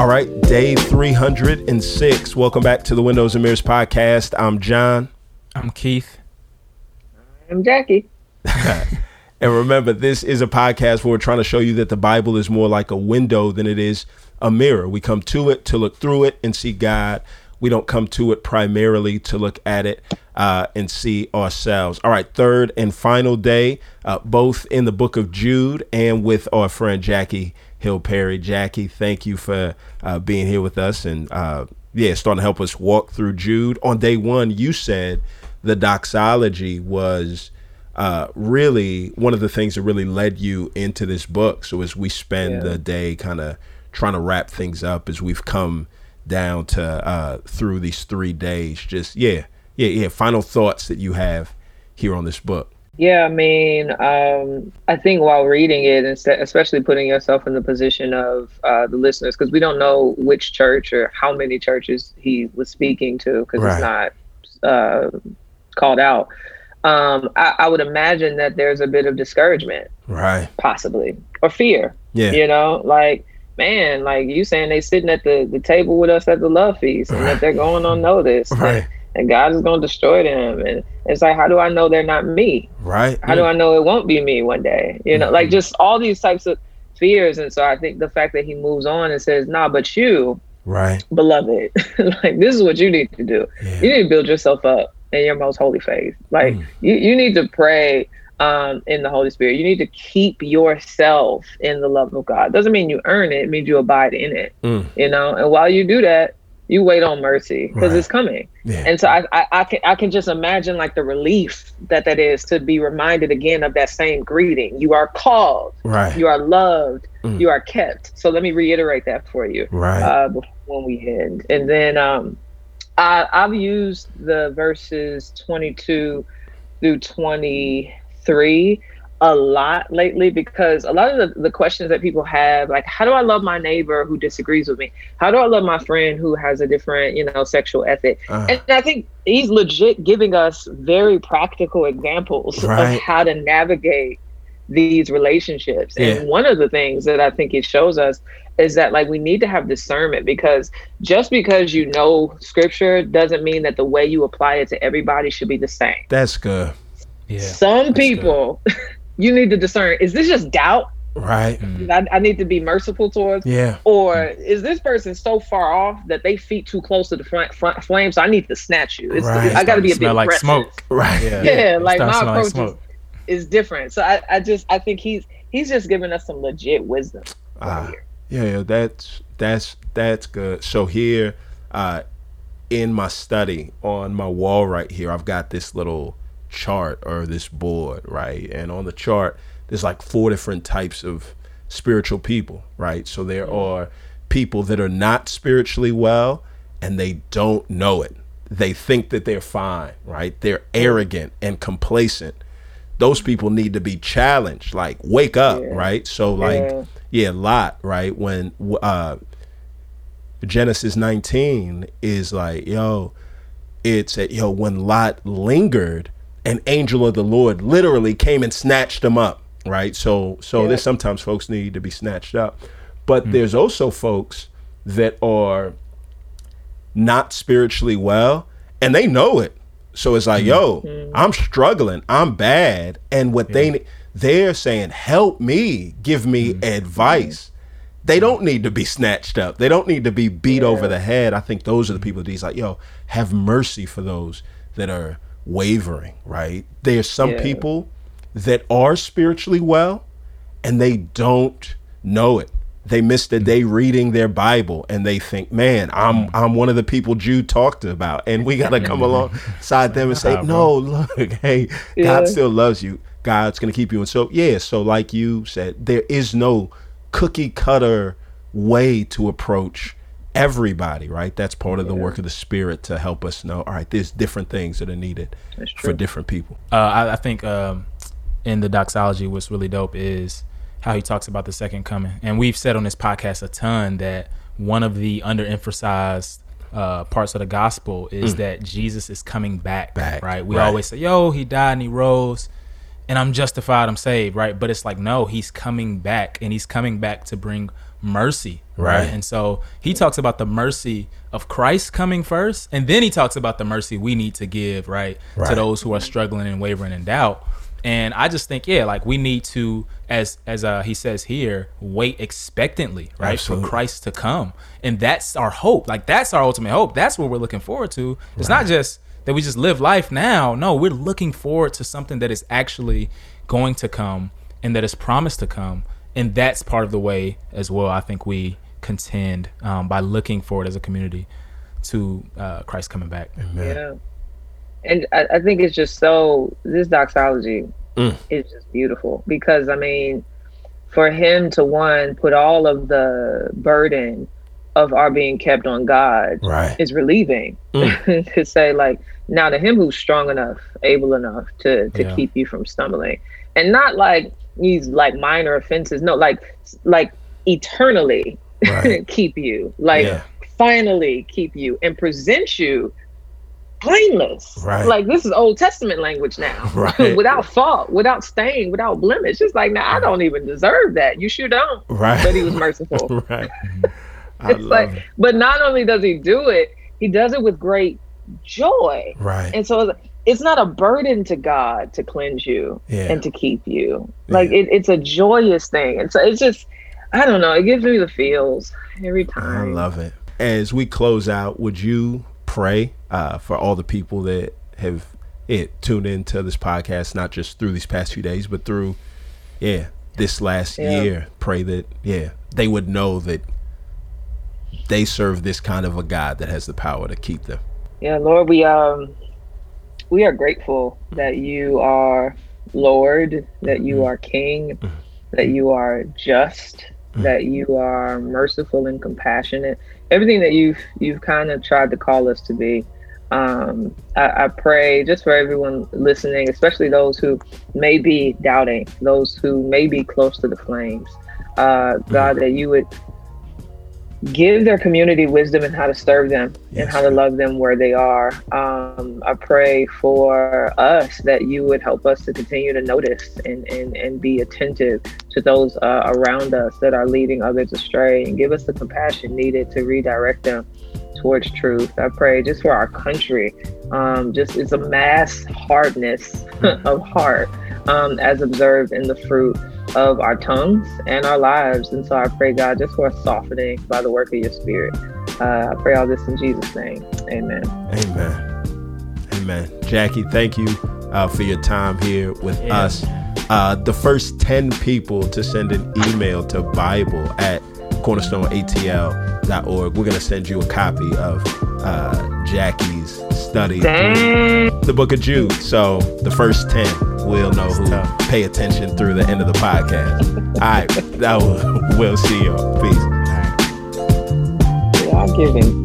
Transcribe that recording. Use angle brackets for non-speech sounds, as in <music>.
All right, day 306. Welcome back to the Windows and Mirrors podcast. I'm John. I'm Keith. I'm Jackie. <laughs> And remember, this is a podcast where we're trying to show you that the Bible is more like a window than it is a mirror. We come to it to look through it and see God. We don't come to it primarily to look at it uh, and see ourselves. All right, third and final day, uh, both in the book of Jude and with our friend Jackie Hill Perry. Jackie, thank you for uh, being here with us and uh, yeah, starting to help us walk through Jude. On day one, you said the doxology was uh, really one of the things that really led you into this book. So as we spend Yeah. the day kind of trying to wrap things up, as we've come down to uh, through these three days, just yeah, yeah, yeah. Final thoughts that you have here on this book. Yeah, I mean, um, I think while reading it, and especially putting yourself in the position of uh, the listeners, because we don't know which church or how many churches he was speaking to, because Right. it's not uh, called out. Um, I, I would imagine that there's a bit of discouragement, Right. possibly, or fear. Yeah. You know, like man, like you saying they sitting at the, the table with us at the love feast, and that they're going on <laughs> notice, Right. And God is going to destroy them, and it's like, how do I know they're not me? Right. how do I know it won't be me one day? You know, like Mhm. just all these types of fears. And so I think the fact that he moves on and says, nah, but you, Right. beloved, <laughs> like this is what you need to do. Yeah. You need to build yourself up in your most holy faith. Like Mm. you, you need to pray um, in the Holy Spirit. You need to keep yourself in the love of God. Doesn't mean you earn it, it means you abide in it. Mm. You know, and while you do that, you wait on mercy because Right. it's coming. Yeah. And so I, I, I can I can just imagine like the relief that that is to be reminded again of that same greeting. You are called, Right. you are loved, Mm. you are kept. So let me reiterate that for you Right. uh, before when we end. And then um, I, I've used the verses 22 through 23 a lot lately because a lot of the, the questions that people have, like, how do I love my neighbor who disagrees with me? How do I love my friend who has a different, you know, sexual ethic? Uh, And I think he's legit giving us very practical examples Right. of how to navigate these relationships. Yeah. And one of the things that I think it shows us is that like we need to have discernment because just because you know scripture doesn't mean that the way you apply it to everybody should be the same. that's good. Yeah. Some good. people <laughs> you need to discern is this just doubt Right. Mm. I, I need to be merciful towards Yeah. or is this person so far off that they feet too close to the front, front flame so I need to snatch you. It's, Right. I got to be a bit smell like aggressive. smoke. Right. Yeah. Yeah, It like my smelling approach is, smoke. is different. So I, I just I think he's he's just giving us some legit wisdom. right Ah, here. yeah, yeah, that's that's that's good. So here, uh, in my study on my wall right here, I've got this little chart or this board, right? And on the chart, there's like four different types of spiritual people, right? So there are people that are not spiritually well and they don't know it. They think that they're fine, right? They're arrogant and complacent. Those people need to be challenged, like wake up, Yeah. right? So like Yeah. yeah, Lot, right? When uh Genesis 19 is like, yo, it's at yo, when Lot lingered, an angel of the Lord literally came and snatched them up, right? So so Yeah. there's sometimes folks need to be snatched up. But hmm. there's also folks that are not spiritually well and they know it. So it's like, hmm. yo, hmm. I'm struggling. I'm bad. And what they they're saying, help me, give me advice. They don't need to be snatched up. They don't need to be beat over the head. I think those are the people that he's like, yo, have mercy for those that are wavering, right? There's some Yeah. people that are spiritually well and they don't know it. They miss the day reading their Bible and they think, man, I'm mm. I'm one of the people Jude talked about. And we gotta come alongside them and say, <laughs> No, look, <laughs> hey, Yeah. God still loves you. God's gonna keep you. And so yeah, so like you said, there is no cookie cutter way to approach everybody, right? That's part of the work of the spirit to help us know, all right, there's different things that are needed for different people. Uh, I, I think um, in the doxology, what's really dope is how he talks about the second coming. And we've said on this podcast a ton that one of the underemphasized uh, parts of the gospel is that Jesus is coming back. Mm. Back, right? We right. always say, "Yo, he died and he rose." And I'm justified, I'm saved, right? But it's like, no, he's coming back and he's coming back to bring mercy. Right. Right. And so he talks about the mercy of Christ coming first, and then he talks about the mercy we need to give, right, Right. to those who are struggling and wavering in doubt. And I just think, yeah, like we need to, as as uh, he says here, wait expectantly, right, Absolutely. for Christ to come, and that's our hope. Like that's our ultimate hope. That's what we're looking forward to. It's not just that we just live life now. No, we're looking forward to something that is actually going to come and that is promised to come, and that's part of the way as well. I think we contend um, by looking forward as a community to uh, Christ coming back. Yeah. And I, I think it's just so this doxology Mm. is just beautiful because I mean, for him to one put all of the burden of our being kept on God Right. is relieving mm. <laughs> to say like now to him who's strong enough, able enough to to Yeah. keep you from stumbling, and not like these like minor offenses. No, like like eternally Right. <laughs> keep you, like Yeah. finally keep you, and present you blameless. Right. Like this is Old Testament language now, <laughs> Right. without fault, without stain, without blemish. It's like now I mm. don't even deserve that. You sure don't. Right. But he was merciful. right. I It's like, it. but not only does he do it, he does it with great joy. Right. And so it's not a burden to God to cleanse you Yeah. and to keep you. Like Yeah. it, it's a joyous thing. And so it's just, I don't know, it gives me the feels every time. I love it. As we close out, would you pray uh, for all the people that have it tuned into this podcast, not just through these past few days, but through, yeah, this last Yeah. year? Pray that, yeah, they would know that they serve this kind of a God that has the power to keep them. Yeah, Lord, we um we are grateful that you are Lord, that you are King, that you are just, that you are merciful and compassionate. Everything that you've you've kind of tried to call us to be. Um, I, I pray just for everyone listening, especially those who may be doubting, those who may be close to the flames. Uh, God, that you would give their community wisdom and how to serve them Yes. and how to love them where they are. Um, I pray for us that you would help us to continue to notice and, and, and be attentive to those uh, around us that are leading others astray and give us the compassion needed to redirect them towards truth. I pray just for our country. Um, just it's a mass hardness <laughs> of heart um, as observed in the fruit of our tongues and our lives. And so I pray, God, just for a softening by the work of your spirit. Uh, I pray all this in Jesus' name. Amen. Amen. Amen. Jackie, thank you uh, for your time here with Yeah. us. Uh, the first 10 people to send an email to Bible at cornerstoneatl.org, we're going to send you a copy of uh, Jackie's study Dang. The book of Jude. So the first 10 will know who pay attention through the end of the podcast. All right. That will, we'll see you. Peace. Yeah, I'm giving.